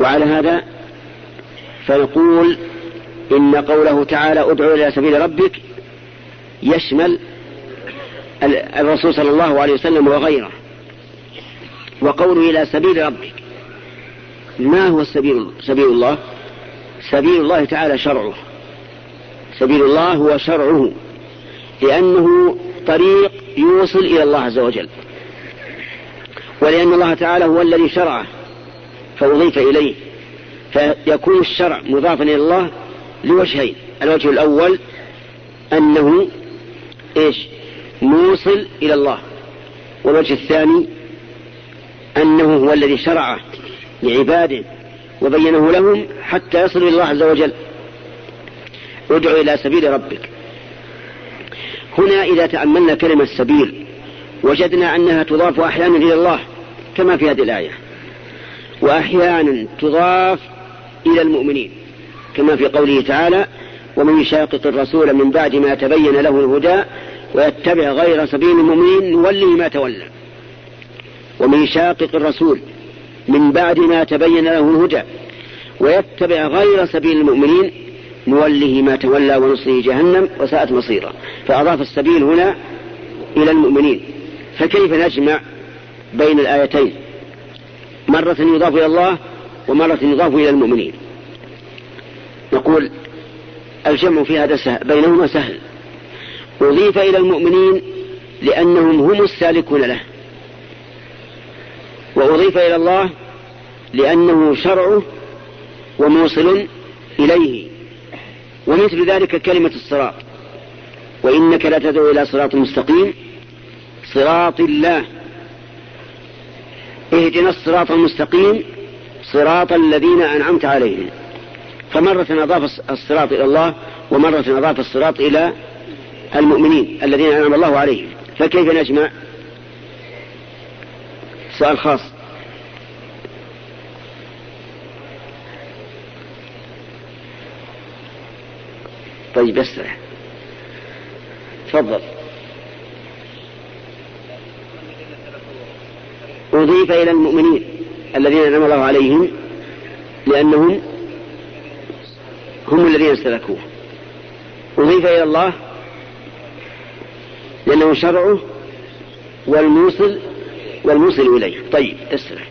وعلى هذا فنقول إن قوله تعالى ادعو إلى سبيل ربك يشمل الرسول صلى الله عليه وسلم وغيره وقوله إلى سبيل ربك. ما هو السبيل سبيل الله؟ سبيل الله تعالى شرعه. سبيل الله هو شرعه لأنه طريق يوصل إلى الله عز وجل ولأن الله تعالى هو الذي شرعه. فأضيف إليه. فيكون الشرع مضافا إلى الله لوجهين. الوجه الأول أنه إيش؟ موصل إلى الله. والوجه الثاني أنه هو الذي شرعه لعباده وبينه لهم حتى يصلوا إلى الله عز وجل. ادع إلى سبيل ربك. هنا إذا تأملنا كلمة سبيل وجدنا أنها تضاف أحيانا إلى الله كما في هذه الآية. وأحيانا تضاف إلى المؤمنين كما في قوله تعالى ومن يشاقق الرسول من بعد ما تبين له الهدى ويتبع غير سبيل المؤمنين نوله ما تولى. ومن يشاقق الرسول من بعد ما تبين له الهدى ويتبع غير سبيل المؤمنين نوله ما تولى ونصره جهنم وساءت مصيرا فأضاف السبيل هنا إلى المؤمنين. فكيف نجمع بين الآيتين؟ مرة يضاف إلى الله ومرة يضاف إلى المؤمنين. نقول الجمع في هذا سهل بينهما سهل. أضيف إلى المؤمنين لأنهم هم السالكون له. وأضيف إلى الله لأنه شرعه وموصل إليه. ومثل ذلك كلمة الصراط. وإنك لا تدعو إلى صراط مستقيم. صراط الله. اهدنا الصراط المستقيم صراط الذين أنعمت عليهم. فمرة أضاف الصراط إلى الله ومرة أضاف الصراط إلى المؤمنين الذين أنعم الله عليهم. فكيف نجمع؟ سؤال خاص. طيب اسرع تفضل. أضيف إلى المؤمنين الذين أنعم الله عليهم لأنهم هم الذين سلكوه أضيف إلى الله لأنه شرعه والموصل والموصل إليه. طيب اسرع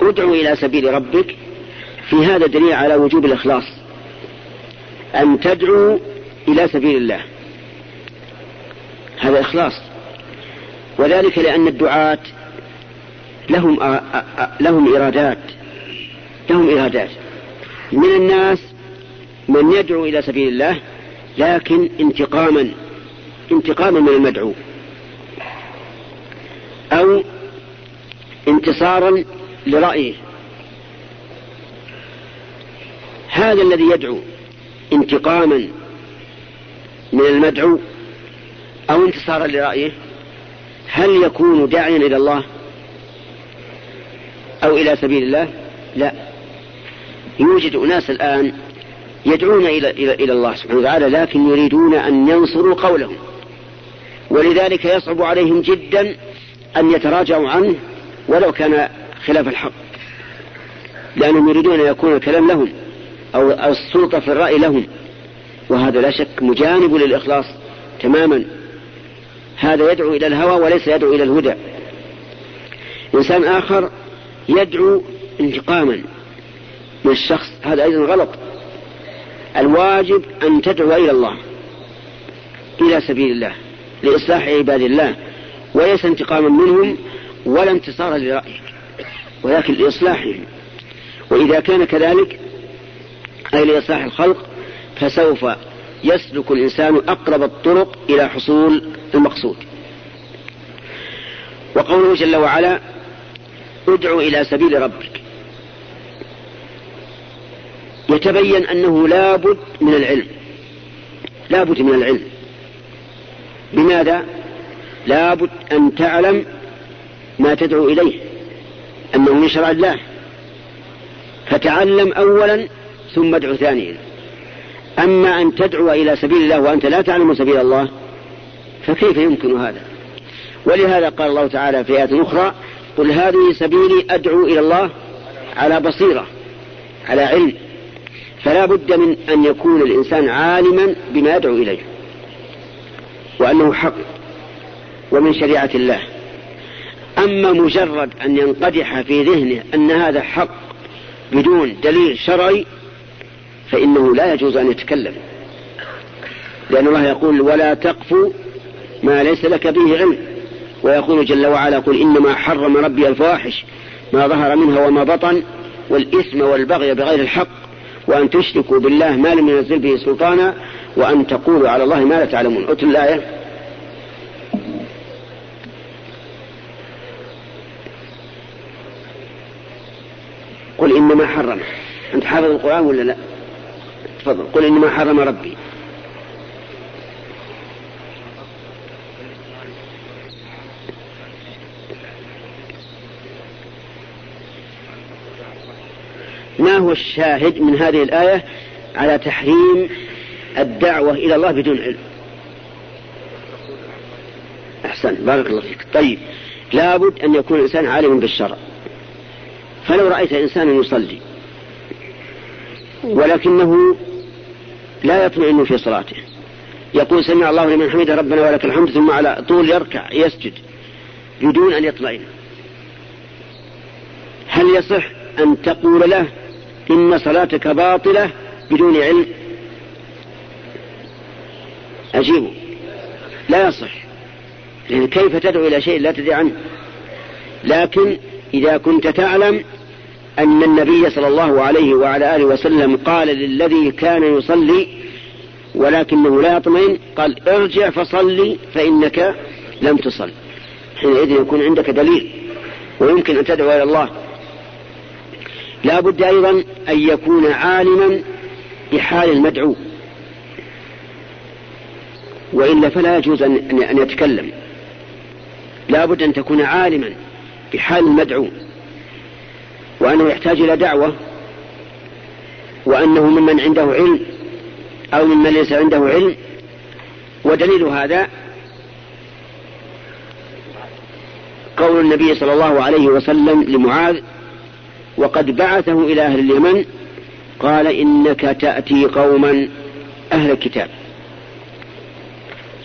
ادعو إلى سبيل ربك في هذا دليل على وجوب الإخلاص. أن تدعو إلى سبيل الله. هذا إخلاص. وذلك لأن الدعاة لهم لهم إرادات لهم إرادات من الناس من يدعو إلى سبيل الله لكن انتقاما انتقاما من المدعو. أو انتصارا لرأيه. هذا الذي يدعو انتقاما من المدعو أو انتصارا لرأيه هل يكون داعيا إلى الله؟ أو إلى سبيل الله؟ لا. يوجد أناس الآن يدعون إلى, إلى, إلى الله سبحانه وتعالى لكن يريدون أن ينصروا قولهم. ولذلك يصعب عليهم جدا أن يتراجعوا عنه ولو كان خلاف الحق. لأنهم يريدون أن يكون الكلام لهم أو السلطة في الرأي لهم. وهذا لا شك مجانب للإخلاص تماما. هذا يدعو إلى الهوى وليس يدعو إلى الهدى. إنسان آخر يدعو انتقاما من الشخص. هذا أيضا غلط. الواجب أن تدعو إلى الله إلى سبيل الله لإصلاح عباد الله وليس انتقاما منهم ولا انتصارا لرأيك ولكن لإصلاحهم. وإذا كان كذلك أي لإصلاح الخلق فسوف يسلك الإنسان أقرب الطرق إلى حصول المقصود. وقوله جل وعلا ادع إلى سبيل ربك. يتبين أنه لابد من العلم. لابد من العلم. بماذا؟ لابد أن تعلم ما تدعو إليه. أنه من شرع الله. فتعلم أولا ثم ادعو ثانيا. أما أن تدعو إلى سبيل الله وأنت لا تعلم سبيل الله فكيف يمكن هذا؟ ولهذا قال الله تعالى في آية أخرى قل هذه سبيلي أدعو إلى الله على بصيرة على علم. فلا بد من أن يكون الإنسان عالما بما يدعو إليه وأنه حق ومن شريعة الله. أما مجرد أن ينقدح في ذهنه أن هذا حق بدون دليل شرعي فإنه لا يجوز أن يتكلم. لأن الله يقول ولا تقف ما ليس لك به علم. ويقول جل وعلا قل إنما حرم ربي الفواحش ما ظهر منها وما بطن والإثم والبغي بغير الحق وأن تشركوا بالله ما لم ينزل به سلطانا وأن تقولوا على الله ما لا تعلمون. أتل الآية. قل إنما حرم. أنت حافظ القرآن ولا لا؟ تفضل. قل إنما حرم ربي. ما هو الشاهد من هذه الآية على تحريم الدعوة إلى الله بدون علم؟ أحسن بارك الله فيك. طيب لابد أن يكون الإنسان عالما بالشرع. فلو رأيت إنسانا يصلي ولكنه لا يطمئن في صلاته يقول سمع الله لمن حمد ربنا ولك الحمد ثم على طول يركع يسجد بدون أن يطمئن. هل يصح أن تقول له إن صلاتك باطلة بدون علم. أجيبه. لا يصح. لأن كيف تدعو إلى شيء لا تدري عنه. لكن إذا كنت تعلم أن النبي صلى الله عليه وعلى آله وسلم قال للذي كان يصلي ولكنه لا يطمئن قال ارجع فصلي فإنك لم تصل. حينئذ يكون عندك دليل. ويمكن أن تدعو إلى الله. لا بد أيضا أن يكون عالما بحال المدعو. وإلا فلا يجوز أن يتكلم. لا بد أن تكون عالما بحال المدعو. وأنه يحتاج إلى دعوة. وأنه ممن عنده علم أو ممن ليس عنده علم. ودليل هذا قول النبي صلى الله عليه وسلم لمعاذ وقد بعثه إلى أهل اليمن قال إنك تأتي قوما أهل الكتاب.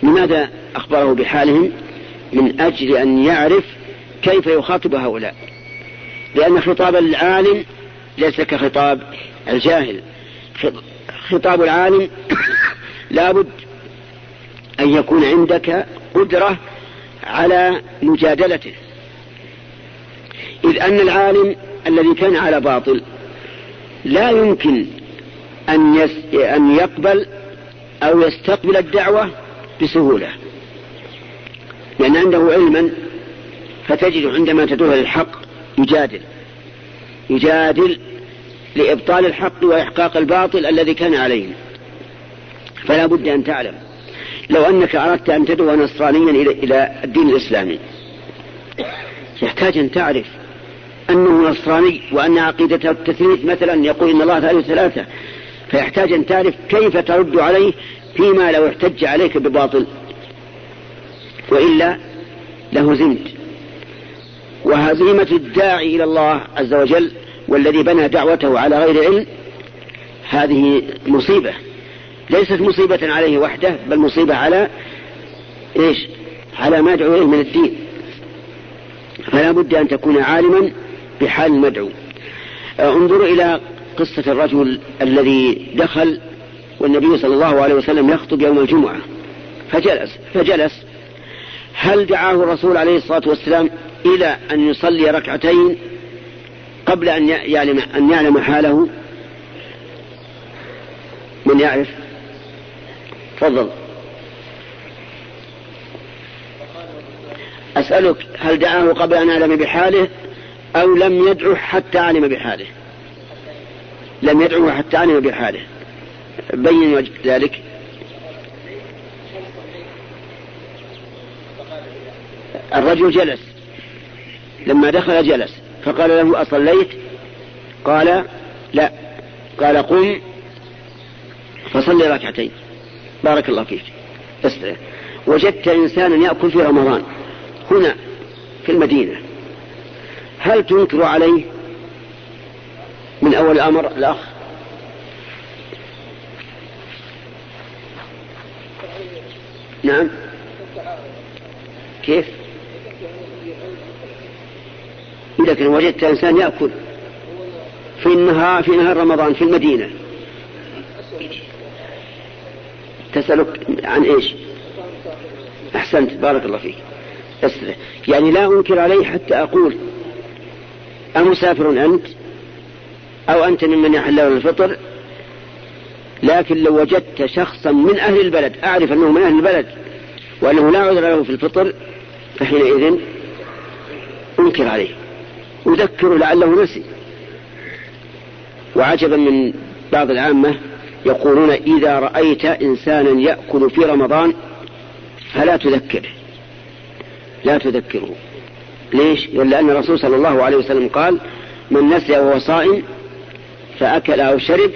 لماذا أخبره بحالهم؟ من أجل أن يعرف كيف يخاطب هؤلاء. لأن خطاب العالم ليس كخطاب الجاهل. خطاب العالم لابد أن يكون عندك قدرة على مجادلته. إذ أن العالم الذي كان على باطل لا يمكن أن, يس أن يقبل أو يستقبل الدعوة بسهولة لأن عنده علما فتجد عندما تدعو للحق يجادل يجادل لإبطال الحق وإحقاق الباطل الذي كان عليه. فلا بد أن تعلم لو أنك أردت أن تدعو نصرانيا إلى الدين الإسلامي يحتاج أن تعرف أنه نصراني وأن عقيدته التثليث مثلا يقول إن الله ثالث ثلاثة فيحتاج أن تعرف كيف ترد عليه فيما لو احتج عليك بباطل وإلا لهزمت وهزيمة الداعي إلى الله عز وجل والذي بنى دعوته على غير علم هذه مصيبة. ليست مصيبة عليه وحده بل مصيبة على إيش؟ على ما يدعو إليه من الدين. فلا بد أن تكون عالما بحال المدعو آه، انظروا إلى قصة الرجل الذي دخل والنبي صلى الله عليه وسلم يخطب يوم الجمعة. فجلس فجلس. هل دعاه الرسول عليه الصلاة والسلام إلى أن يصلي ركعتين قبل أن يعلم أن يعلم حاله؟ من يعرف؟ تفضل. أسألك هل دعاه قبل أن يعلم بحاله؟ أو لم يدعه حتى علم بحاله. لم يدعه حتى علم بحاله. بين ذلك. الرجل جلس. لما دخل جلس. فقال له أصليت؟ قال لا. قال قم. فصلي ركعتين. بارك الله فيك. وجدت إنسانا يأكل في رمضان. هنا في المدينة. هل تنكر عليه من أول الأمر الأخ؟ نعم. كيف؟ لكن وجدت إنسان يأكل في النهار في نهار رمضان في المدينة. تسألك عن إيش؟ أحسنت بارك الله فيك. يعني لا أنكر عليه حتى أقول أمسافر أنت؟ أو أنت ممن يحل الفطر؟ لكن لو وجدت شخصا من أهل البلد أعرف أنه من أهل البلد وأنه لا عذر له في الفطر فحينئذ أنكر عليه. أذكر لعله نسي. وعجبا من بعض العامة يقولون إذا رأيت إنسانا يأكل في رمضان فلا تذكره. لا تذكره. ليش؟ لأن الرسول صلى الله عليه وسلم قال من نسي وهو صائم فأكل أو شرب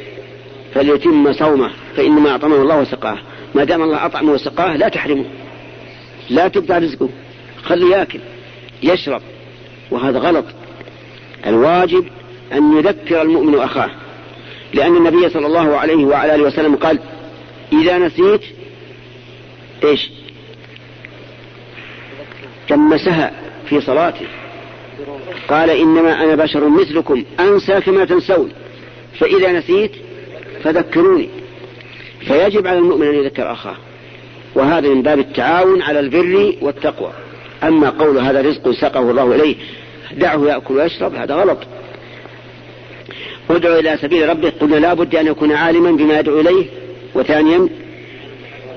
فليتم صومه فإنما أطعمه الله وسقاه. ما دام الله أطعمه وسقاه لا تحرمه لا تقطع رزقه خليه يأكل يشرب. وهذا غلط. الواجب أن يذكر المؤمن أخاه. لأن النبي صلى الله عليه وعلى آله وسلم قال إذا نسيت إيش؟ تمسها. في صلاته قال إنما أنا بشر مثلكم أنسى كما تنسون. فإذا نسيت فذكروني. فيجب على المؤمن أن يذكر أخاه. وهذا من باب التعاون على البر والتقوى. أما قول هذا رزق سقه الله إليه دعه يأكل ويشرب هذا غلط. ادعو إلى سبيل ربك. قلنا لا بد أن يكون عالما بما يدعو إليه. وثانيا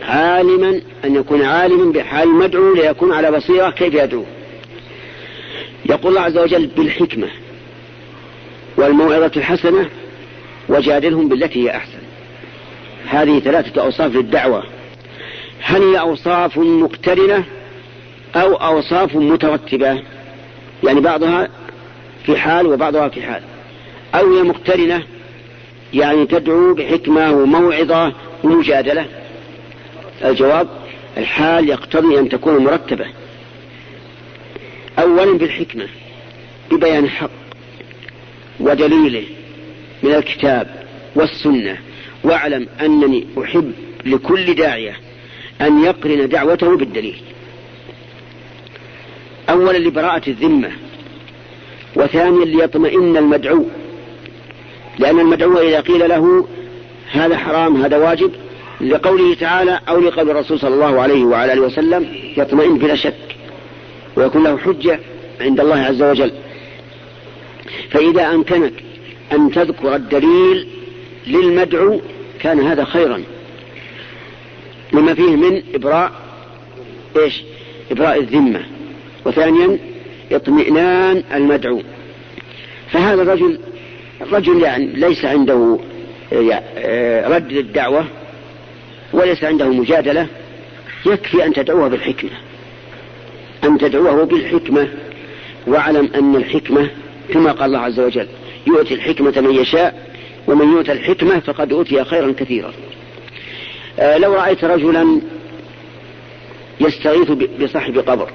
عالما أن يكون عالما بحال المدعو ليكون على بصيرة كيف يدعو. يقول الله عز وجل بالحكمة والموعظة الحسنة وجادلهم بالتي هي أحسن. هذه ثلاثة أوصاف للدعوة. هل هي أوصاف مقترنة أو أوصاف مترتبة؟ يعني بعضها في حال وبعضها في حال. أو هي مقترنة يعني تدعو بحكمة وموعظة ومجادلة. الجواب الحال يقتضي أن تكون مرتبة. أولا بالحكمة ببيان الحق ودليله من الكتاب والسنة. واعلم أنني أحب لكل داعية أن يقرن دعوته بالدليل. أولا لبراءة الذمة وثانيا ليطمئن المدعو. لأن المدعو إذا قيل له هذا حرام هذا واجب لقوله تعالى أو لقول الرسول صلى الله عليه وعلى آله وسلم يطمئن بلا شك. ويكون له حجة عند الله عز وجل. فإذا أمكنك أن تذكر الدليل للمدعو كان هذا خيرا. لما فيه من إبراء إيش؟ إبراء الذمة. وثانيا اطمئنان المدعو. فهذا الرجل رجل يعني ليس عنده آه، رد للدعوة وليس عنده مجادلة يكفي أن تدعوه بالحكمة. أن تدعوه بالحكمة واعلم أن الحكمة كما قال الله عز وجل يؤتي الحكمة من يشاء ومن يؤتى الحكمة فقد أوتي خيرا كثيرا. آه لو رأيت رجلا يستغيث بصاحب قبر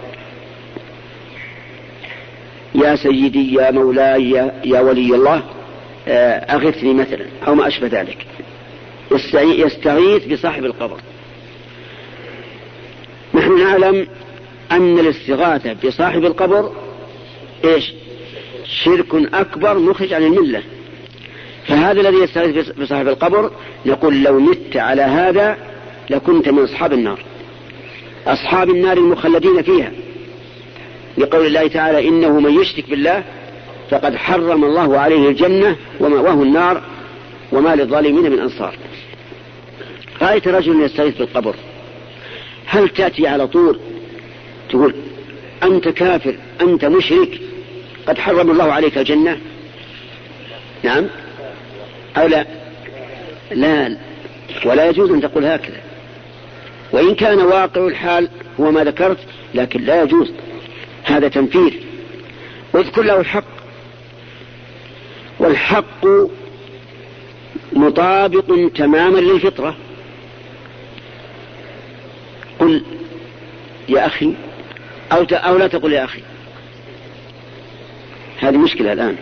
يا سيدي يا مولاي يا, ولي الله آه أغثني مثلا أو ما أشبه ذلك. يستغيث بصاحب القبر. نحن نعلم أن الاستغاثة بصاحب القبر إيش؟ شرك أكبر مخرج عن الملة. فهذا الذي يستغيث بصاحب القبر نقول لو مت على هذا لكنت من أصحاب النار. أصحاب النار المخلدين فيها. لقول الله تعالى إنه من يشرك بالله فقد حرم الله عليه الجنة ومأواه النار وما للظالمين من أنصار. رأيت رجل يستغيث بالقبر. هل تأتي على طول تقول أنت كافر أنت مشرك قد حرم الله عليك الجنة؟ نعم. أو لا؟ لا. ولا يجوز أن تقول هكذا. وإن كان واقع الحال هو ما ذكرت لكن لا يجوز. هذا تنفير. اذكر له الحق. والحق مطابق تماما للفطرة. قل يا أخي أو, أو لا تقل يا أخي. هذه مشكلة الآن.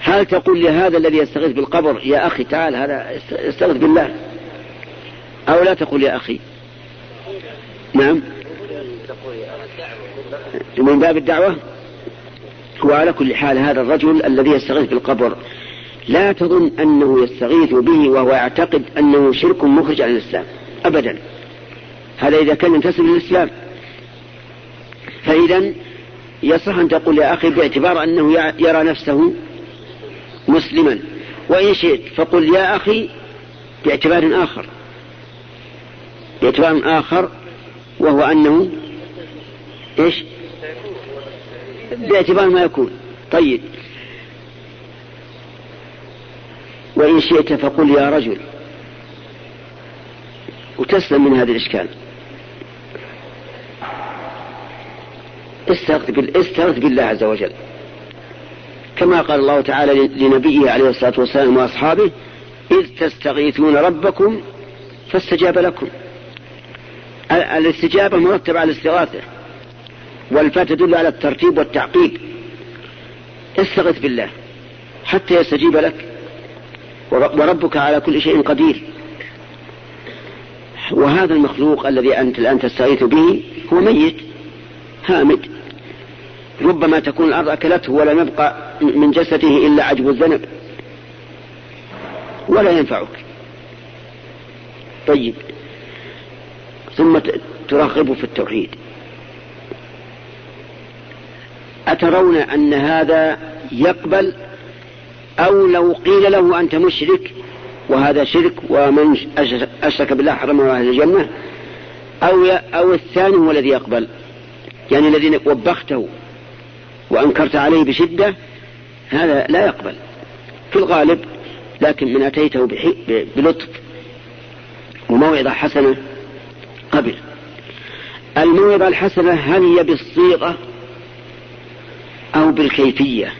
هل تقول لهذا الذي يستغيث بالقبر يا أخي تعال هذا يستغيث بالله. أو لا تقول يا أخي. نعم. من باب الدعوة هو على كل حال هذا الرجل الذي يستغيث بالقبر. لا تظن أنه يستغيث به وهو يعتقد أنه شرك مخرج عن الإسلام. أبدا. هذا إذا كان ينتسب للإسلام فإذا يصح أن تقول يا أخي باعتبار أنه يرى نفسه مسلما. وإن شئت فقل يا أخي باعتبار آخر. باعتبار آخر وهو أنه إيش؟ باعتبار ما يكون. طيب. وإن شئت فقل يا رجل. وتسلم من هذا الإشكال. استغث بالله عز وجل. كما قال الله تعالى لنبيه عليه الصلاة والسلام وأصحابه إذ تستغيثون ربكم فاستجاب لكم. الاستجابة مرتبة على الاستغاثة والفاء تدل على الترتيب والتعقيب استغث بالله حتى يستجيب لك وربك على كل شيء قدير. وهذا المخلوق الذي أنت الآن تستغيث به هو ميت هامد. ربما تكون الأرض أكلته ولم يبقى من جسده إلا عجب الذنب. ولا ينفعك. طيب. ثم ترغب في التوحيد. أترون أن هذا يقبل؟ أو لو قيل له أنت مشرك وهذا شرك ومن أشرك بالله حرم أهل الجنة أو أو الثاني هو الذي يقبل؟ يعني الذي وبخته. وأنكرت عليه بشدة هذا لا يقبل. في الغالب لكن من أتيته بلطف وموعظة حسنة قبل. الموعظة الحسنة هل هي بالصيغة أو بالكيفية؟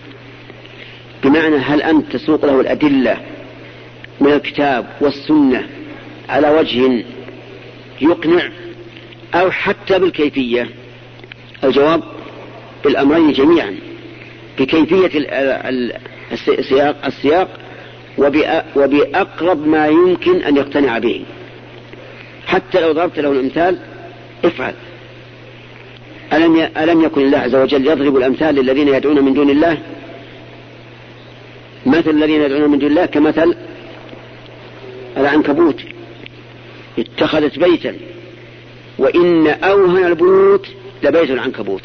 بمعنى هل أنت تسوق له الأدلة من الكتاب والسنة على وجه يقنع أو حتى بالكيفية؟ الجواب بالأمرين جميعا بكيفية السياق, السياق وبأقرب ما يمكن أن يقتنع به. حتى لو ضربت له الأمثال افعل. ألم, ألم يكن الله عز وجل يضرب الأمثال للذين يدعون من دون الله؟ مثل الذين يدعون من دون الله كمثل العنكبوت. اتخذت بيتا وإن أوهن البيوت لبيت العنكبوت.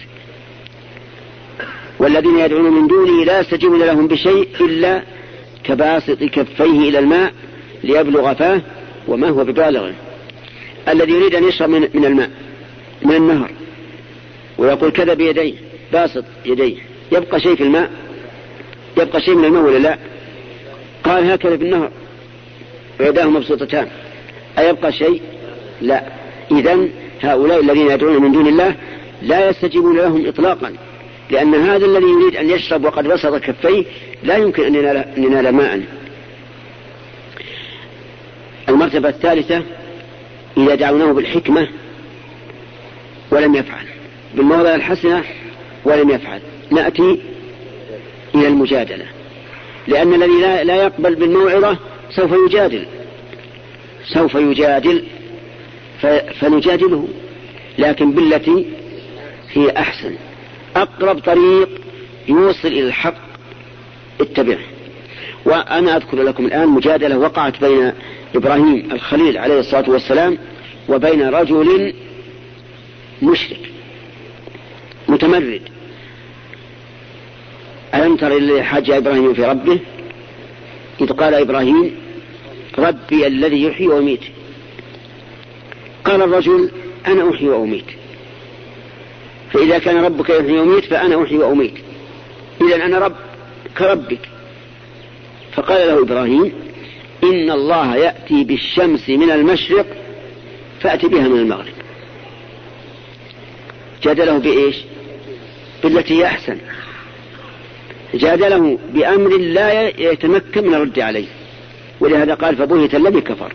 والذين يدعون من دونه لا يستجيبون لهم بشيء إلا كباسط كفيه إلى الماء ليبلغ فاه وما هو ببالغه. الذي يريد أن يشرب من, الماء من النهر. ويقول كذا بيديه باسط يديه. يبقى شيء في الماء؟ يبقى شيء من الماء ولا لا؟ قال هكذا في النهر. ويداه مبسوطتان. أيبقى شيء؟ لا. إذا هؤلاء الذين يدعون من دون الله لا يستجيبون لهم إطلاقا. لأن هذا الذي يريد أن يشرب وقد بسط كفيه لا يمكن أن ينال, أن ينال ماء. المرتبة الثالثة إذا دعوناه بالحكمة ولم يفعل. بالموضع الحسنة ولم يفعل. نأتي إلى المجادلة. لأن الذي لا, لا يقبل بالموعظة سوف يجادل. سوف يجادل فنجادله. لكن بالتي هي أحسن. أقرب طريق يوصل إلى الحق اتبعه. وأنا أذكر لكم الآن مجادلة وقعت بين إبراهيم الخليل عليه الصلاة والسلام وبين رجل مشرك متمرد. ألم تر إلى حاج إبراهيم في ربه؟ إذ قال إبراهيم ربي الذي يحيي ويميت. قال الرجل أنا أحيي وأميت. فإذا كان ربك يحيي ويميت فأنا أحيي وأميت. إذا أنا رب كربك. فقال له إبراهيم إن الله يأتي بالشمس من المشرق فأتي بها من المغرب. جادله بإيش؟ بالتي هي أحسن. جادله بأمر لا يتمكن من الرد عليه. ولهذا قال فبهت الذي كفر.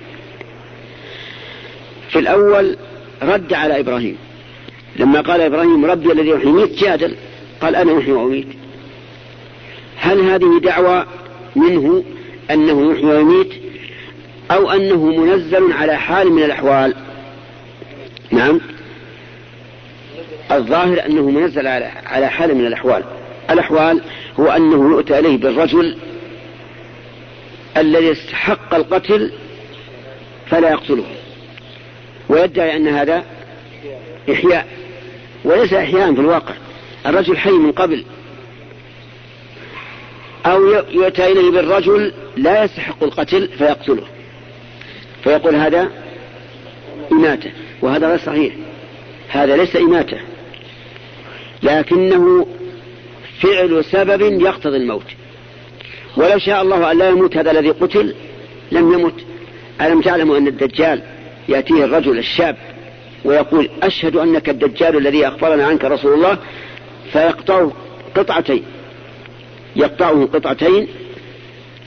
في الأول رد على إبراهيم. لما قال إبراهيم ربي الذي يحيي ويميت جادل قال أنا أحيي وأميت. هل هذه دعوة منه أنه يحيي ويميت أو أنه منزل على حال من الأحوال؟ نعم. الظاهر أنه منزل على حال من الأحوال. الأحوال هو أنه يؤتى إليه بالرجل الذي استحق القتل فلا يقتله. ويدعي أن هذا إحياء وليس إحياء في الواقع. الرجل حي من قبل. أو يؤتى إليه بالرجل لا يستحق القتل فيقتله. فيقول هذا إماتة وهذا غير صحيح. هذا ليس إماتة. لكنه فعل سبب يقتضي الموت. ولو شاء الله أن لا يموت هذا الذي قتل لم يمت. ألم تعلموا أن الدجال يأتيه الرجل الشاب ويقول أشهد أنك الدجال الذي أخبرنا عنك رسول الله فيقطعه قطعتين. يقطعه قطعتين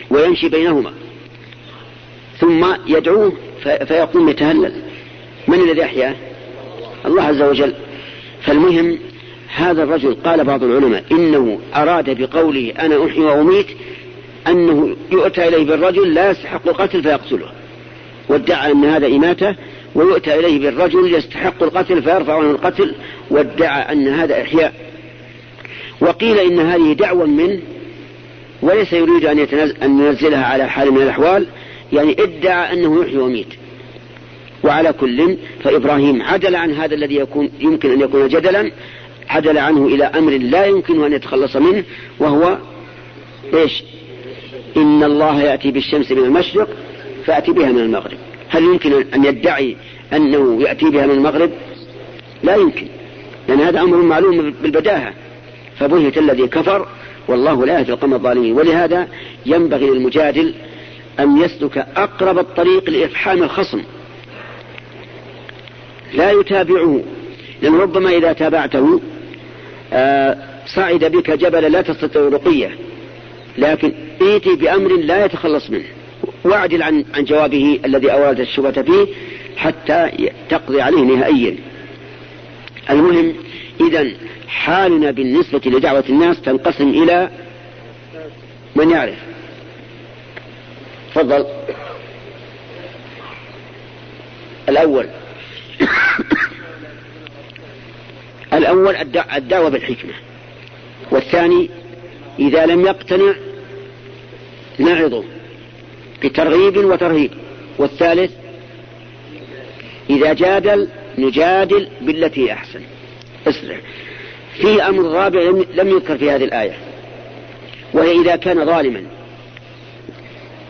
ويمشي بينهما. ثم يدعوه فيقوم يتهلل. من الذي أحياه الله عز وجل. فالمهم هذا الرجل قال بعض العلماء إنه أراد بقوله أنا أحيي وأميت أنه يؤتى إليه بالرجل لا يستحق القتل فيقتله. وادعى أن هذا إماتة ويؤتى إليه بالرجل يستحق القتل فيرفع عنه القتل وادعى أن هذا إحياء. وقيل إن هذه دعوة منه وليس يريد أن, أن ينزلها على حال من الأحوال يعني ادعى أنه يحيي ويميت. وعلى كل فإبراهيم عدل عن هذا الذي يكون يمكن أن يكون جدلا عدل عنه إلى أمر لا يمكن أن يتخلص منه وهو إيش؟ إن الله يأتي بالشمس من المشرق فأتي بها من المغرب. هل يمكن أن يدعي أنه يأتي بها من المغرب؟ لا يمكن لأن هذا أمر معلوم بالبداهة. فبهت الذي كفر والله لا يهدي القوم الظالمين. ولهذا ينبغي للمجادل أن يسلك أقرب الطريق لإفحام الخصم. لا يتابعه لأن ربما إذا تابعته آه، صعد بك جبل لا تستطيع رقية. لكن ائتي بأمر لا يتخلص منه. واعدل عن عن جوابه الذي أورد الشبهة فيه حتى تقضي عليه نهائيا. المهم إذا حالنا بالنسبة لدعوة الناس تنقسم إلى من يعرف. تفضل. الأول. الأول الدعوة بالحكمة. والثاني إذا لم يقتنع نعظه. بترغيب وترهيب. والثالث إذا جادل نجادل بالتي أحسن. اسرع. في أمر رابع لم يذكر في هذه الآية وهي إذا كان ظالما.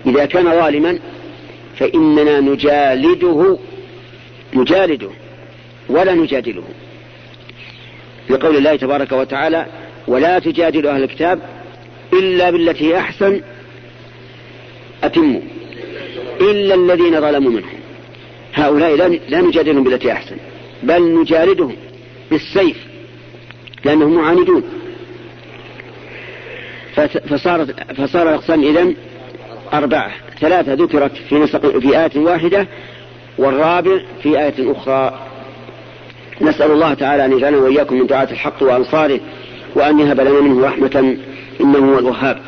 إذا كان ظالما فإننا نجالده نجالده ولا نجادله. لقول الله تبارك وتعالى ولا تجادلوا أهل الكتاب إلا بالتي أحسن أتموا إلا الذين ظلموا منهم. هؤلاء لا نجادلهم بالتي أحسن بل نجالدهم بالسيف لأنهم معاندون. فصارت فصار الأقسام إذن أربعة. ثلاثة ذكرت في نسق في آية واحدة والرابع في آية أخرى. نسأل الله تعالى أن يجعلنا وإياكم من دعاة الحق وأنصاره وأن يهب لنا منه رحمة إنه هو الوهاب.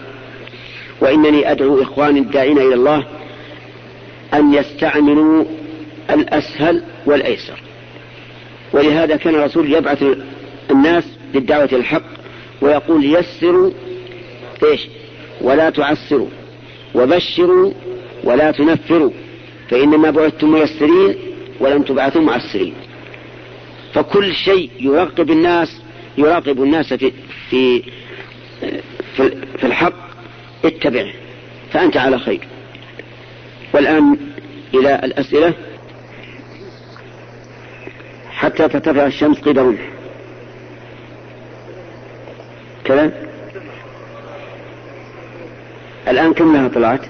وإنني أدعو إخواني الداعين إلى الله أن يستعملوا الأسهل والأيسر. ولهذا كان الرسول يبعث الناس للدعوة الحق ويقول يسروا إيش؟ ولا تعسروا وبشروا ولا تنفروا فإنما بعثتم ميسرين ولم تبعثوا معسرين. فكل شيء يراقب الناس يراقب الناس في في في الحق اتبعه فأنت على خير. والآن إلى الأسئلة. حتى ترتفع الشمس قيد رمح كذا. الآن كم لها طلعت؟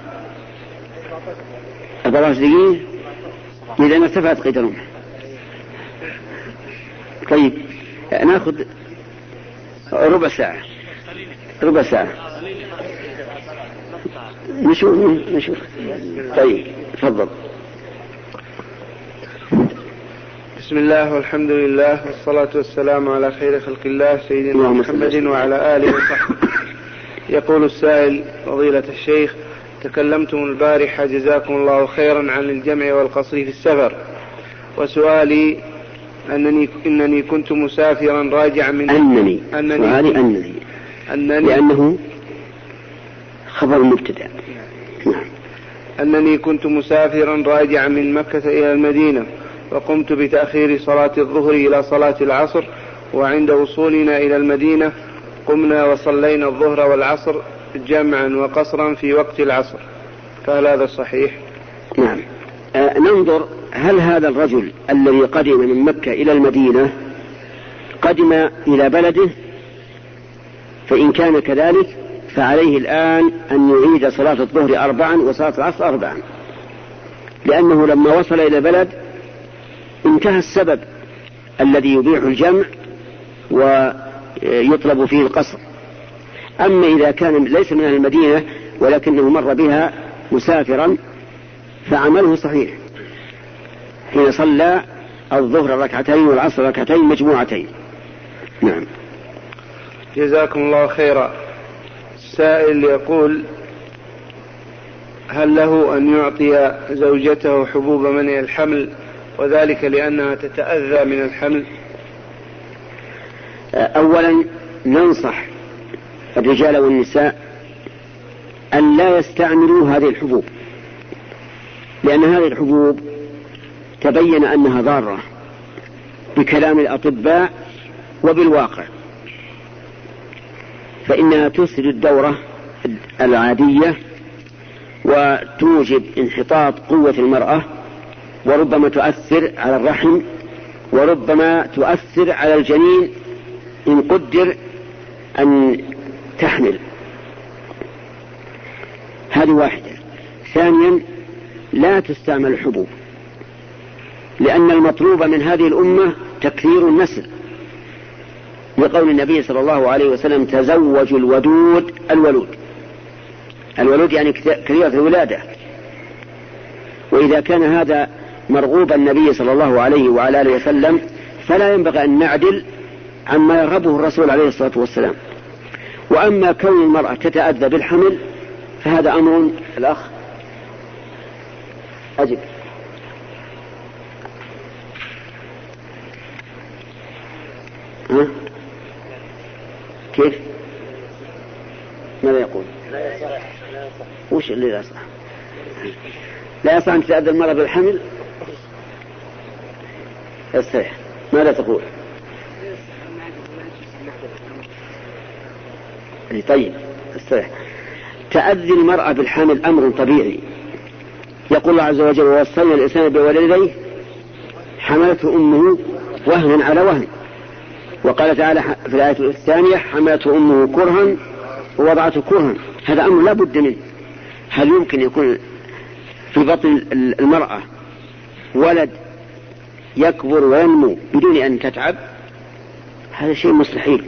14 دقيقة؟ إذا ارتفعت قيد رمح طيب ناخذ ربع ساعة. ربع ساعة. نشوف نشوف. طيب تفضل. بسم الله والحمد لله والصلاة والسلام على خير خلق الله سيدنا محمد وعلى آله وصحبه. يقول السائل فضيلة الشيخ تكلمتم البارحة جزاكم الله خيرا عن الجمع والقصر في السفر. وسؤالي أنني إنني كنت مسافرا راجعا من أنني أنني. أنني. أنني. لأنه خبر مبتدأ. أنني كنت مسافرا راجعا من مكة إلى المدينة وقمت بتأخير صلاة الظهر إلى صلاة العصر وعند وصولنا إلى المدينة قمنا وصلينا الظهر والعصر جمعا وقصرا في وقت العصر. فهل هذا صحيح؟ نعم. آه ننظر هل هذا الرجل الذي قدم من مكة إلى المدينة قدم إلى بلده؟ فإن كان كذلك فعليه الآن أن يعيد صلاة الظهر أربعا وصلاة العصر أربعا. لأنه لما وصل إلى البلد انتهى السبب الذي يبيح الجمع ويطلب فيه القصر. أما إذا كان ليس من المدينة ولكنه مر بها مسافرا فعمله صحيح. حين صلى الظهر ركعتين والعصر ركعتين مجموعتين. نعم. جزاكم الله خيرا. السائل يقول هل له أن يعطي زوجته حبوب منع الحمل وذلك لأنها تتأذى من الحمل؟ أولا ننصح الرجال والنساء أن لا يستعملوا هذه الحبوب لأن هذه الحبوب تبين أنها ضارة بكلام الأطباء وبالواقع. فإنها تسري الدورة العادية وتوجب انحطاط قوة المرأة وربما تؤثر على الرحم وربما تؤثر على الجنين إن قدر أن تحمل. هذه واحدة. ثانيا لا تستعمل الحبوب لأن المطلوب من هذه الأمة تكثير النسل. لقول النبي صلى الله عليه وسلم تزوجوا الودود الولود. الولود يعني كثيرة الولادة. وإذا كان هذا مرغوب النبي صلى الله عليه وعلى آله وسلم فلا ينبغي أن نعدل عما يرغبه الرسول عليه الصلاة والسلام. وأما كون المرأة تتأذى بالحمل فهذا أمر الأخ. أجب. ها؟ كيف؟ ماذا يقول؟ لا يصح وش اللي لا يصح؟ لا يصح أن تتأذى المرأة بالحمل؟ يصح ماذا تقول؟ طيب استريح تأذي المرأة بالحمل أمر طبيعي يقول الله عز وجل ووصلنا الإنسان بولديه حملته أمه وهنا على وهن وقال تعالى في الآية الثانية حملته أمه كرها ووضعته كرها. هذا أمر لا بد منه. هل يمكن يكون في بطن المرأة ولد يكبر وينمو بدون أن تتعب؟ هذا شيء مستحيل.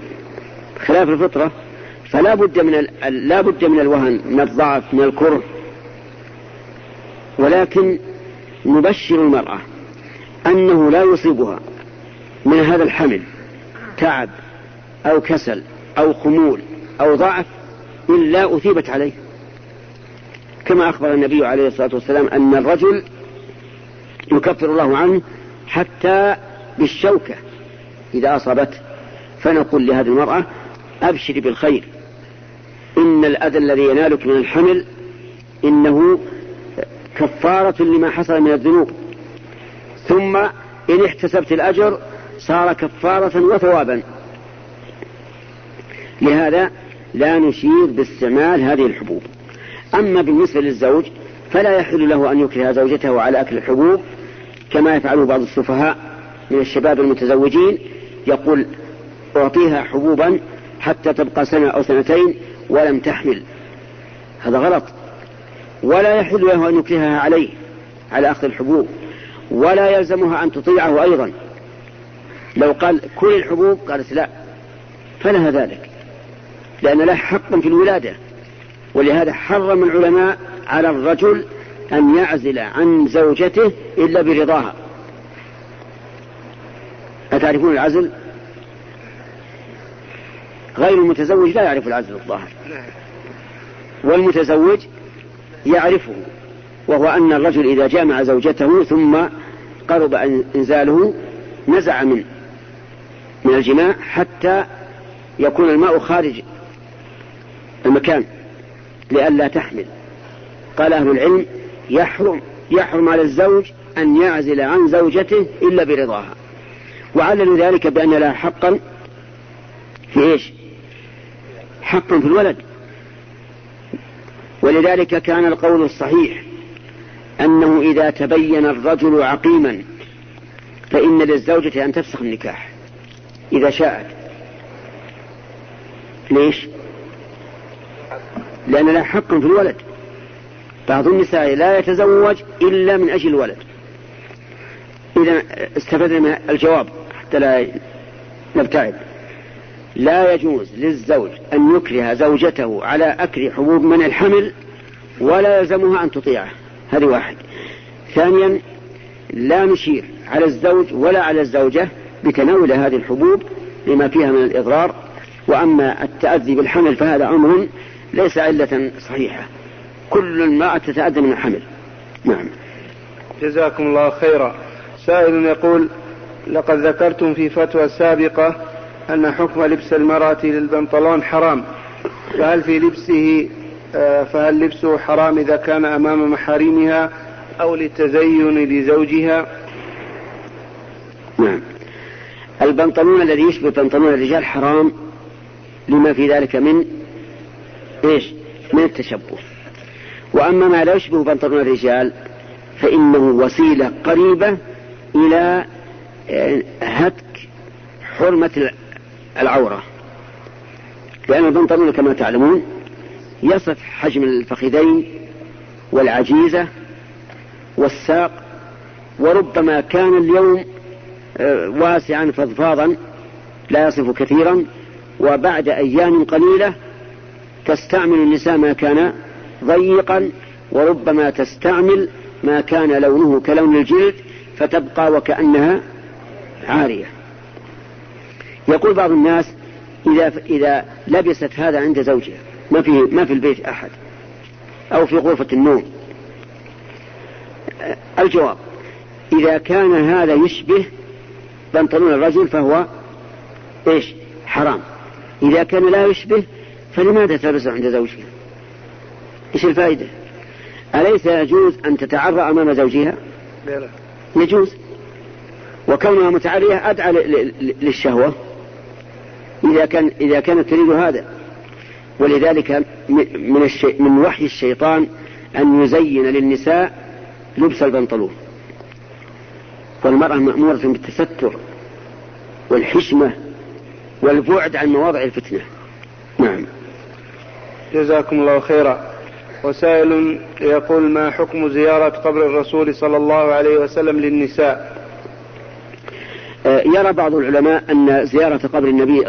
خلاف الفطرة فلا بد من. لا بد من الوهن من الضعف من الكره. ولكن نبشر المرأة أنه لا يصيبها من هذا الحمل. تعب أو كسل أو خمول أو ضعف إلا أثيبت عليه. كما أخبر النبي عليه الصلاة والسلام أن الرجل يكفر الله عنه حتى بالشوكة إذا أصابته. فنقول لهذه المرأة أبشري بالخير. إن الأذى الذي ينالك من الحمل إنه كفارة لما حصل من الذنوب. ثم إن احتسبت الأجر صار كفارة وثوابا. لهذا لا نشير باستعمال هذه الحبوب. أما بالنسبة للزوج فلا يحل له أن يكره زوجته على أكل الحبوب كما يفعله بعض السفهاء من الشباب المتزوجين يقول أعطيها حبوبا حتى تبقى سنة أو سنتين ولم تحمل. هذا غلط. ولا يحل له أن يكرهها عليه على أخذ الحبوب. ولا يلزمها أن تطيعه أيضا. لو قال كل الحبوب قالت لا فلها ذلك لأن له حق في الولادة ولهذا حرم العلماء على الرجل أن يعزل عن زوجته إلا برضاها. أتعرفون العزل؟ غير المتزوج لا يعرف العزل الظاهر. والمتزوج يعرفه وهو أن الرجل إذا جامع زوجته ثم قرب إنزاله نزع من من الجماع حتى يكون الماء خارج المكان لئلا تحمل. قال أهل العلم يحرم يحرم على الزوج أن يعزل عن زوجته إلا برضاها. وعللوا ذلك بأن لها حقا في إيش؟ حقا في الولد. ولذلك كان القول الصحيح أنه إذا تبين الرجل عقيما فإن للزوجة أن تفسخ النكاح. إذا شاءت. ليش؟ لأن لها حق في الولد. بعض النساء لا يتزوج إلا من أجل الولد. إذا استفدنا من الجواب حتى لا نبتعد. لا يجوز للزوج أن يكره زوجته على أكل حبوب من الحمل ولا يلزمها أن تطيعه. هذه واحد. ثانيا لا نشير على الزوج ولا على الزوجة بتناول هذه الحبوب لما فيها من الإضرار وأما التأذي بالحمل فهذا أمر ليس علة صحيحة. كل المرأة تتأذى من الحمل. نعم. جزاكم الله خيرا. سائل يقول لقد ذكرتم في فتوى سابقة أن حكم لبس المرأة للبنطلون حرام. فهل في لبسه آه، فهل لبسه حرام إذا كان أمام محارمها أو للتزين لزوجها؟ نعم. البنطلون الذي يشبه بنطلون الرجال حرام لما في ذلك من إيش؟ من التشبه. وأما ما لا يشبه بنطلون الرجال فإنه وسيلة قريبة إلى آه، هتك حرمة العورة. لأن البنطلون كما تعلمون يصف حجم الفخذين والعجيزة والساق وربما كان اليوم واسعا فضفاضا لا يصف كثيرا وبعد أيام قليلة تستعمل النساء ما كان ضيقا وربما تستعمل ما كان لونه كلون الجلد فتبقى وكأنها عارية. يقول بعض الناس إذا إذا لبست هذا عند زوجها ما في ما في البيت أحد أو في غرفة النوم. الجواب إذا كان هذا يشبه بنطلون الرجل فهو إيش؟ حرام. إذا كان لا يشبه فلماذا تلبسه عند زوجها؟ إيش الفائدة؟ أليس يجوز أن تتعرى أمام زوجها؟ لا يجوز. وكونها متعرية أدعى للشهوة. إذا كان إذا كانت تريد هذا. ولذلك من الشي من وحي الشيطان أن يزين للنساء لبس البنطلون. والمرأة مأمورة بالتستر والحشمة والبعد عن مواضع الفتنة. نعم. جزاكم الله خيرا. وسائل يقول ما حكم زيارة قبر الرسول صلى الله عليه وسلم للنساء؟ آه، يرى بعض العلماء أن زيارة قبر النبي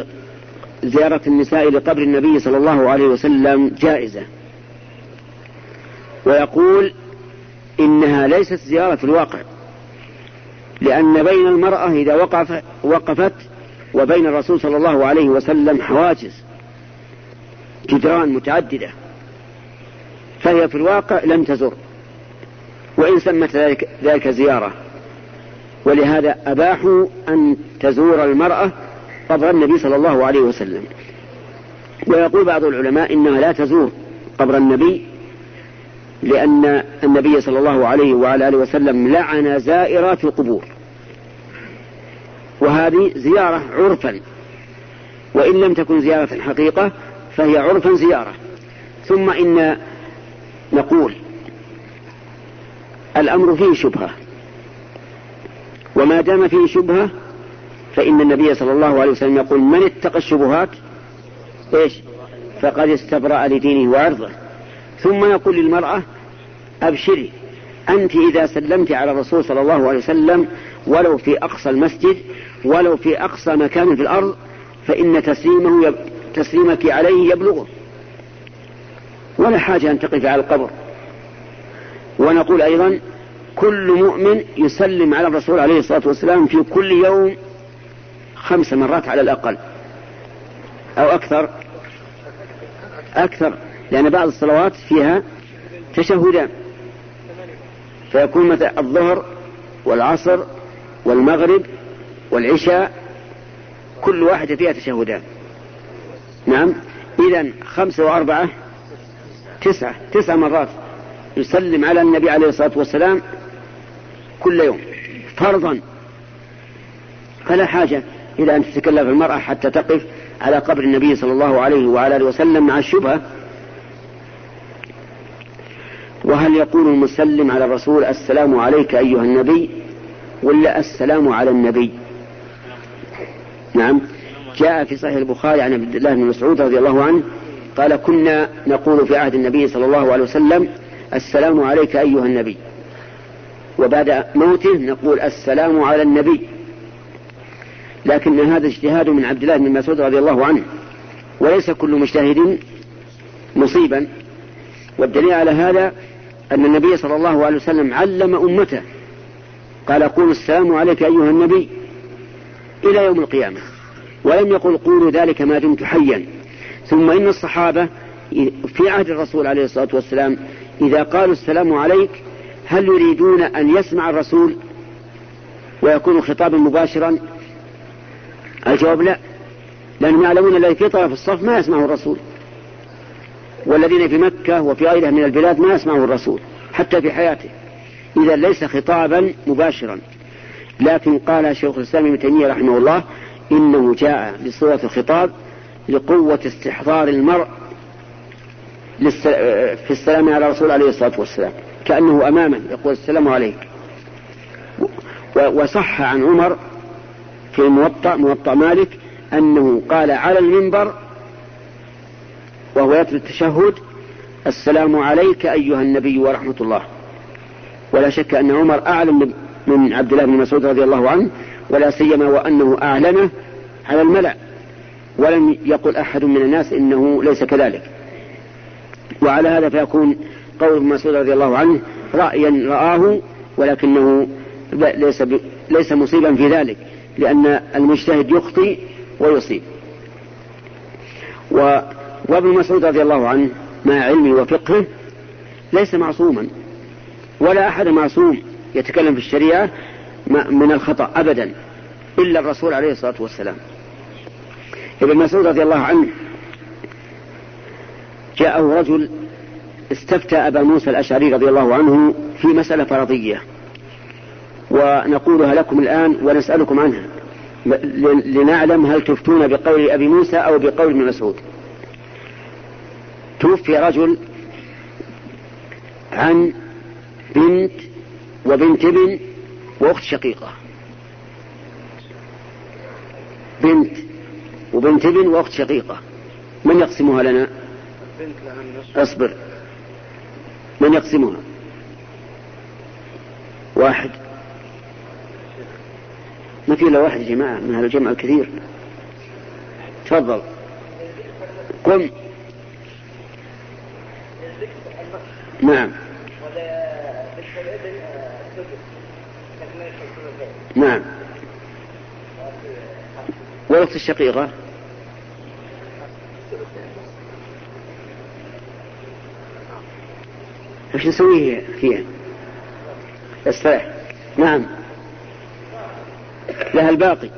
زيارة النساء لقبر النبي صلى الله عليه وسلم جائزة. ويقول إنها ليست زيارة في الواقع. لأن بين المرأة إذا وقف وقفت وبين الرسول صلى الله عليه وسلم حواجز جدران متعددة فهي في الواقع لم تزر وإن سمت ذلك, ذلك زيارة. ولهذا أباحوا أن تزور المرأة قبر النبي صلى الله عليه وسلم. ويقول بعض العلماء إنها لا تزور قبر النبي لأن النبي صلى الله عليه وعلى آله وسلم لعن زائرات القبور. وهذه زيارة عرفا. وإن لم تكن زيارة حقيقة فهي عرفا زيارة. ثم إن نقول الأمر فيه شبهة. وما دام فيه شبهة فإن النبي صلى الله عليه وسلم يقول من اتقى الشبهات؟ إيش؟ فقد استبرأ لدينه وعرضه. ثم يقول للمرأة أبشري أنت إذا سلمت على الرسول صلى الله عليه وسلم ولو في أقصى المسجد ولو في أقصى مكان في الأرض فإن تسليمه يب... تسليمك عليه يبلغه. ولا حاجة أن تقف على القبر. ونقول أيضا كل مؤمن يسلم على الرسول عليه الصلاة والسلام في كل يوم خمس مرات على الأقل أو أكثر أكثر. لأن بعض الصلوات فيها تشهدان فيكون مثلا الظهر والعصر والمغرب والعشاء كل واحدة فيها تشهدان نعم إذا خمسة وأربعة تسعة تسع مرات يسلم على النبي عليه الصلاة والسلام كل يوم فرضا. فلا حاجة إلى أن تتكلف المرأة حتى تقف على قبر النبي صلى الله عليه وعلى آله وسلم مع الشبهة. وهل يقول المسلم على الرسول السلام عليك أيها النبي ولا السلام على النبي؟ نعم. جاء في صحيح البخاري عن عبد الله بن مسعود رضي الله عنه قال كنا نقول في عهد النبي صلى الله عليه وسلم السلام عليك أيها النبي. وبعد موته نقول السلام على النبي. لكن هذا اجتهاد من عبد الله بن مسعود رضي الله عنه. وليس كل مجتهد مصيبا. والدليل على هذا أن النبي صلى الله عليه وسلم علم أمته. قال قولوا السلام عليك أيها النبي إلى يوم القيامة. ولم يقل قولوا ذلك ما دمت حيا. ثم إن الصحابة في عهد الرسول عليه الصلاة والسلام إذا قالوا السلام عليك هل يريدون أن يسمع الرسول ويكون خطابا مباشرا؟ الجواب لا. لأنهم يعلمون الذي في طرف الصف ما يسمعه الرسول. والذين في مكة وفي غيرها من البلاد ما يسمعه الرسول حتى في حياته. إذا ليس خطابا مباشرا. لكن قال شيخ الإسلام ابن تيمية رحمه الله إنه جاء بصورة الخطاب لقوة استحضار المرء في السلام على الرسول عليه الصلاة والسلام. كأنه أمامه يقول السلام عليك. وصح عن عمر في الموطأ موطأ مالك أنه قال على المنبر وهو يتلو التشهد السلام عليك أيها النبي ورحمة الله. ولا شك أن عمر أعلم من عبد الله بن مسعود رضي الله عنه ولا سيما وأنه أعلنه على الملأ. ولم يقل أحد من الناس إنه ليس كذلك. وعلى هذا فيكون قول ابن مسعود رضي الله عنه رأيا رآه ولكنه ليس ليس مصيبا في ذلك لأن المجتهد يخطي ويصيب. و وابن مسعود رضي الله عنه مع علمه وفقهه ليس معصوما ولا أحد معصوم يتكلم في الشريعة من الخطأ أبدا إلا الرسول عليه الصلاة والسلام. ابن مسعود رضي الله عنه جاءه رجل استفتى أبا موسى الأشعري رضي الله عنه في مسألة فرضية ونقولها لكم الآن ونسألكم عنها لنعلم هل تفتون بقول أبي موسى أو بقول ابن مسعود. توفي رجل عن بنت وبنت ابن وأخت شقيقة. بنت وبنت ابن وأخت شقيقة. من يقسمها لنا؟ اصبر. من يقسمها؟ واحد. ما في إلا واحد يا جماعة من هذا الجمع الكثير. تفضل. قم. نعم. نعم. والأخت الشقيقة. إيش نسوي فيها استريح نعم. لها الباقي.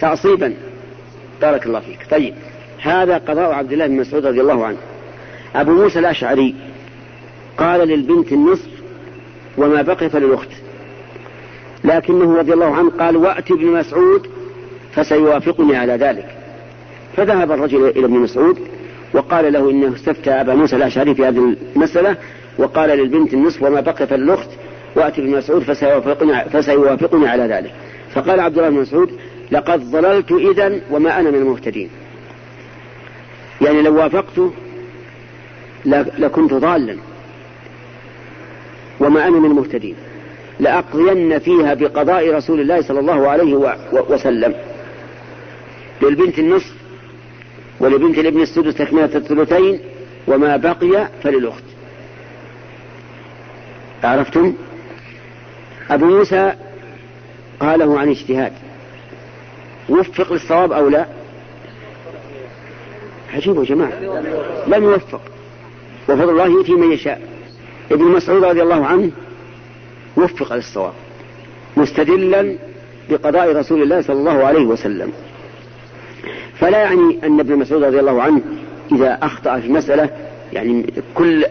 تعصيبا. بارك الله فيك. طيب. هذا قضاء عبد الله بن مسعود رضي الله عنه. أبو موسى الأشعري. قال للبنت النصف وما بقي فللأخت. لكنه رضي الله عنه قال وأت ابن مسعود فسيوافقني على ذلك. فذهب الرجل إلى ابن مسعود وقال له إنه استفتى أبا موسى الأشعري في هذه المسألة وقال للبنت النصف وما بقي فللأخت وأتي ابن مسعود فسيوافقني, فسيوافقني على ذلك. فقال عبد الله بن مسعود لقد ضللت إذا وما أنا من المهتدين. يعني لو وافقته لكنت ضالا. وما أنا من المهتدين. لأقضين فيها بقضاء رسول الله صلى الله عليه وسلم. للبنت النصف ولبنت الابن السدس تكملة الثلثين وما بقي فللأخت. عرفتم؟ أبو موسى قاله عن اجتهاد. وفق للصواب أو لا؟ عجيب يا جماعة. لم يوفق. وفضل الله يؤتي من يشاء. ابن مسعود رضي الله عنه وفق للصواب مستدلا بقضاء رسول الله صلى الله عليه وسلم. فلا يعني أن ابن مسعود رضي الله عنه إذا أخطأ في مسألة يعني كل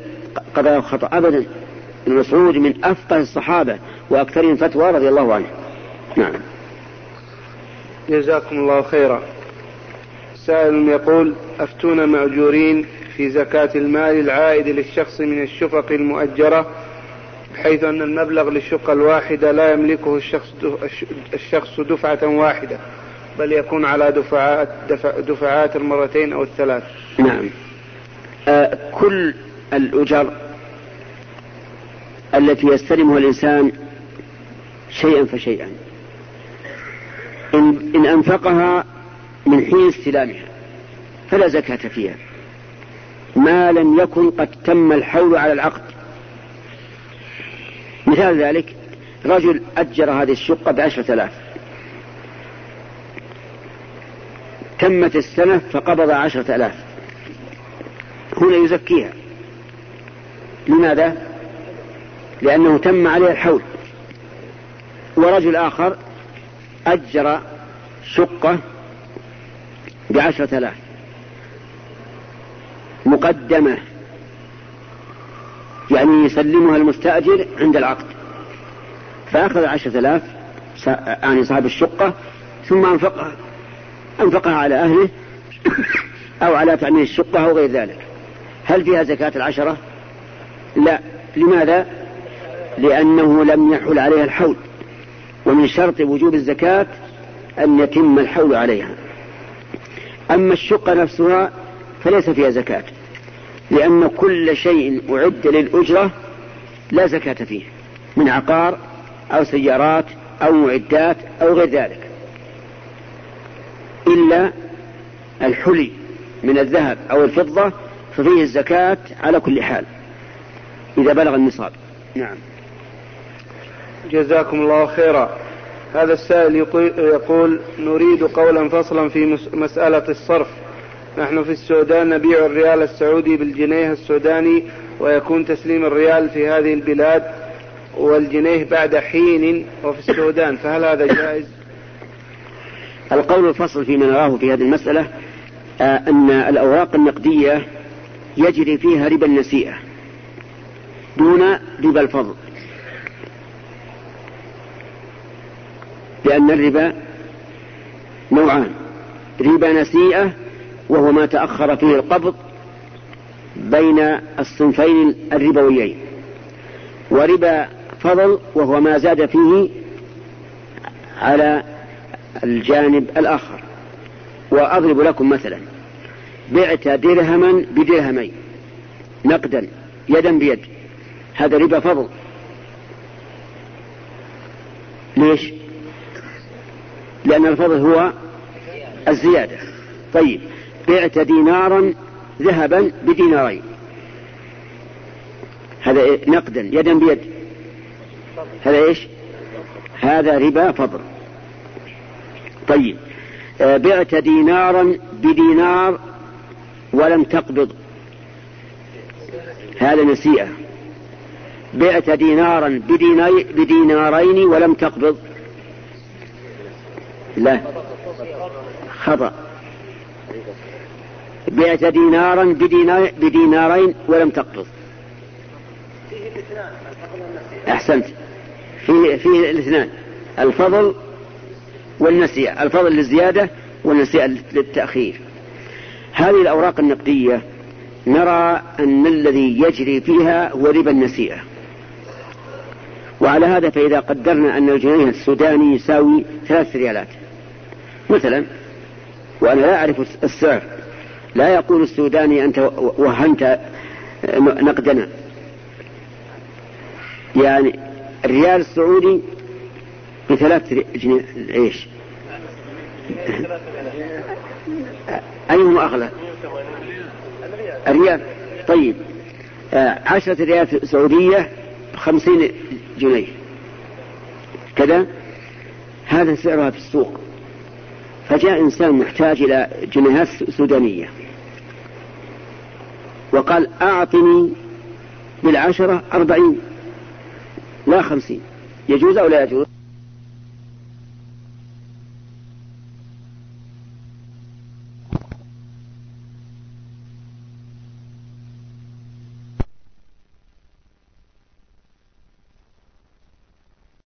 قضاء خطأ أبدا. ابن مسعود من أفقه الصحابة وأكثرهم فتوى رضي الله عنه. نعم. جزاكم الله خيرا. سائل يقول أفتونا مأجورين في زكاة المال العائد للشخص من الشقق المؤجرة بحيث أن المبلغ للشقة الواحدة لا يملكه الشخص الشخص دفعة واحدة بل يكون على دفعات دفع دفعات المرتين أو الثلاث. نعم. آه كل الأجر التي يستلمها الإنسان شيئا فشيئا. إن, إن أنفقها من حين استلامها فلا زكاة فيها. ما لم يكن قد تم الحول على العقد. مثال ذلك رجل أجر هذه الشقة بعشرة آلاف. تمت السنة فقبض عشرة آلاف. هنا يزكيها. لماذا؟ لأنه تم عليه الحول. ورجل آخر أجر شقة بعشرة آلاف. مقدمة. يعني يسلمها المستأجر عند العقد. فأخذ عشرة آلاف يعني صاحب الشقة ثم أنفقها أنفقها على أهله أو على تأمين الشقة أو غير ذلك. هل فيها زكاة العشرة؟ لا. لماذا؟ لأنه لم يحل عليها الحول. ومن شرط وجوب الزكاة أن يتم الحول عليها. أما الشقة نفسها فليس فيها زكاة. لأن كل شيء أعد للأجرة لا زكاة فيه من عقار أو سيارات أو معدات أو غير ذلك. إلا الحلي من الذهب أو الفضة ففيه الزكاة على كل حال إذا بلغ النصاب. نعم. جزاكم الله خيرا. هذا السائل يقول نريد قولا فصلا في مسألة الصرف. نحن في السودان نبيع الريال السعودي بالجنيه السوداني ويكون تسليم الريال في هذه البلاد والجنيه بعد حين وفي السودان فهل هذا جائز؟ القول الفصل فيما نراه في هذه المسألة آه أن الأوراق النقدية يجري فيها ربا النسيئة دون ربا الفضل لأن الربا نوعان ربا نسيئة وهو ما تأخر فيه القبض بين الصنفين الربويين. وربا فضل وهو ما زاد فيه على الجانب الآخر. وأضرب لكم مثلا بعت درهما بدرهمين نقدا يدا بيد. هذا ربا فضل. ليش؟ لأن الفضل هو الزيادة. طيب. بعت دينارا ذهبا بدينارين. هذا نقدا يدا بيد. هذا إيش؟ هذا ربا فضل. طيب. آه، بعت دينارا بدينار ولم تقبض. هذا نسيئة. بعت دينارا بدينارين ولم تقبض. لا. خطأ. بعت دينارا بدينار بدينارين ولم تقبض. أحسنت. فيه, فيه الاثنان. الفضل والنسيئة. الفضل للزيادة والنسيئة للتأخير. هذه الأوراق النقدية نرى أن الذي يجري فيها هو ربا النسيئة. وعلى هذا فإذا قدرنا أن الجنيه السوداني يساوي ثلاث ريالات. مثلا وأنا لا أعرف السعر لا يقول السوداني أنت وهنت نقدنا. يعني الريال السعودي بثلاث جنيه إيش أيهما أغلى؟ الريال. طيب آه، عشرة ريال سعودية خمسين جنيه. كذا؟ هذا سعرها في السوق. فجاء إنسان محتاج إلى جنيهات سودانية وقال أعطني بالعشرة أربعين لا خمسين يجوز أو لا يجوز؟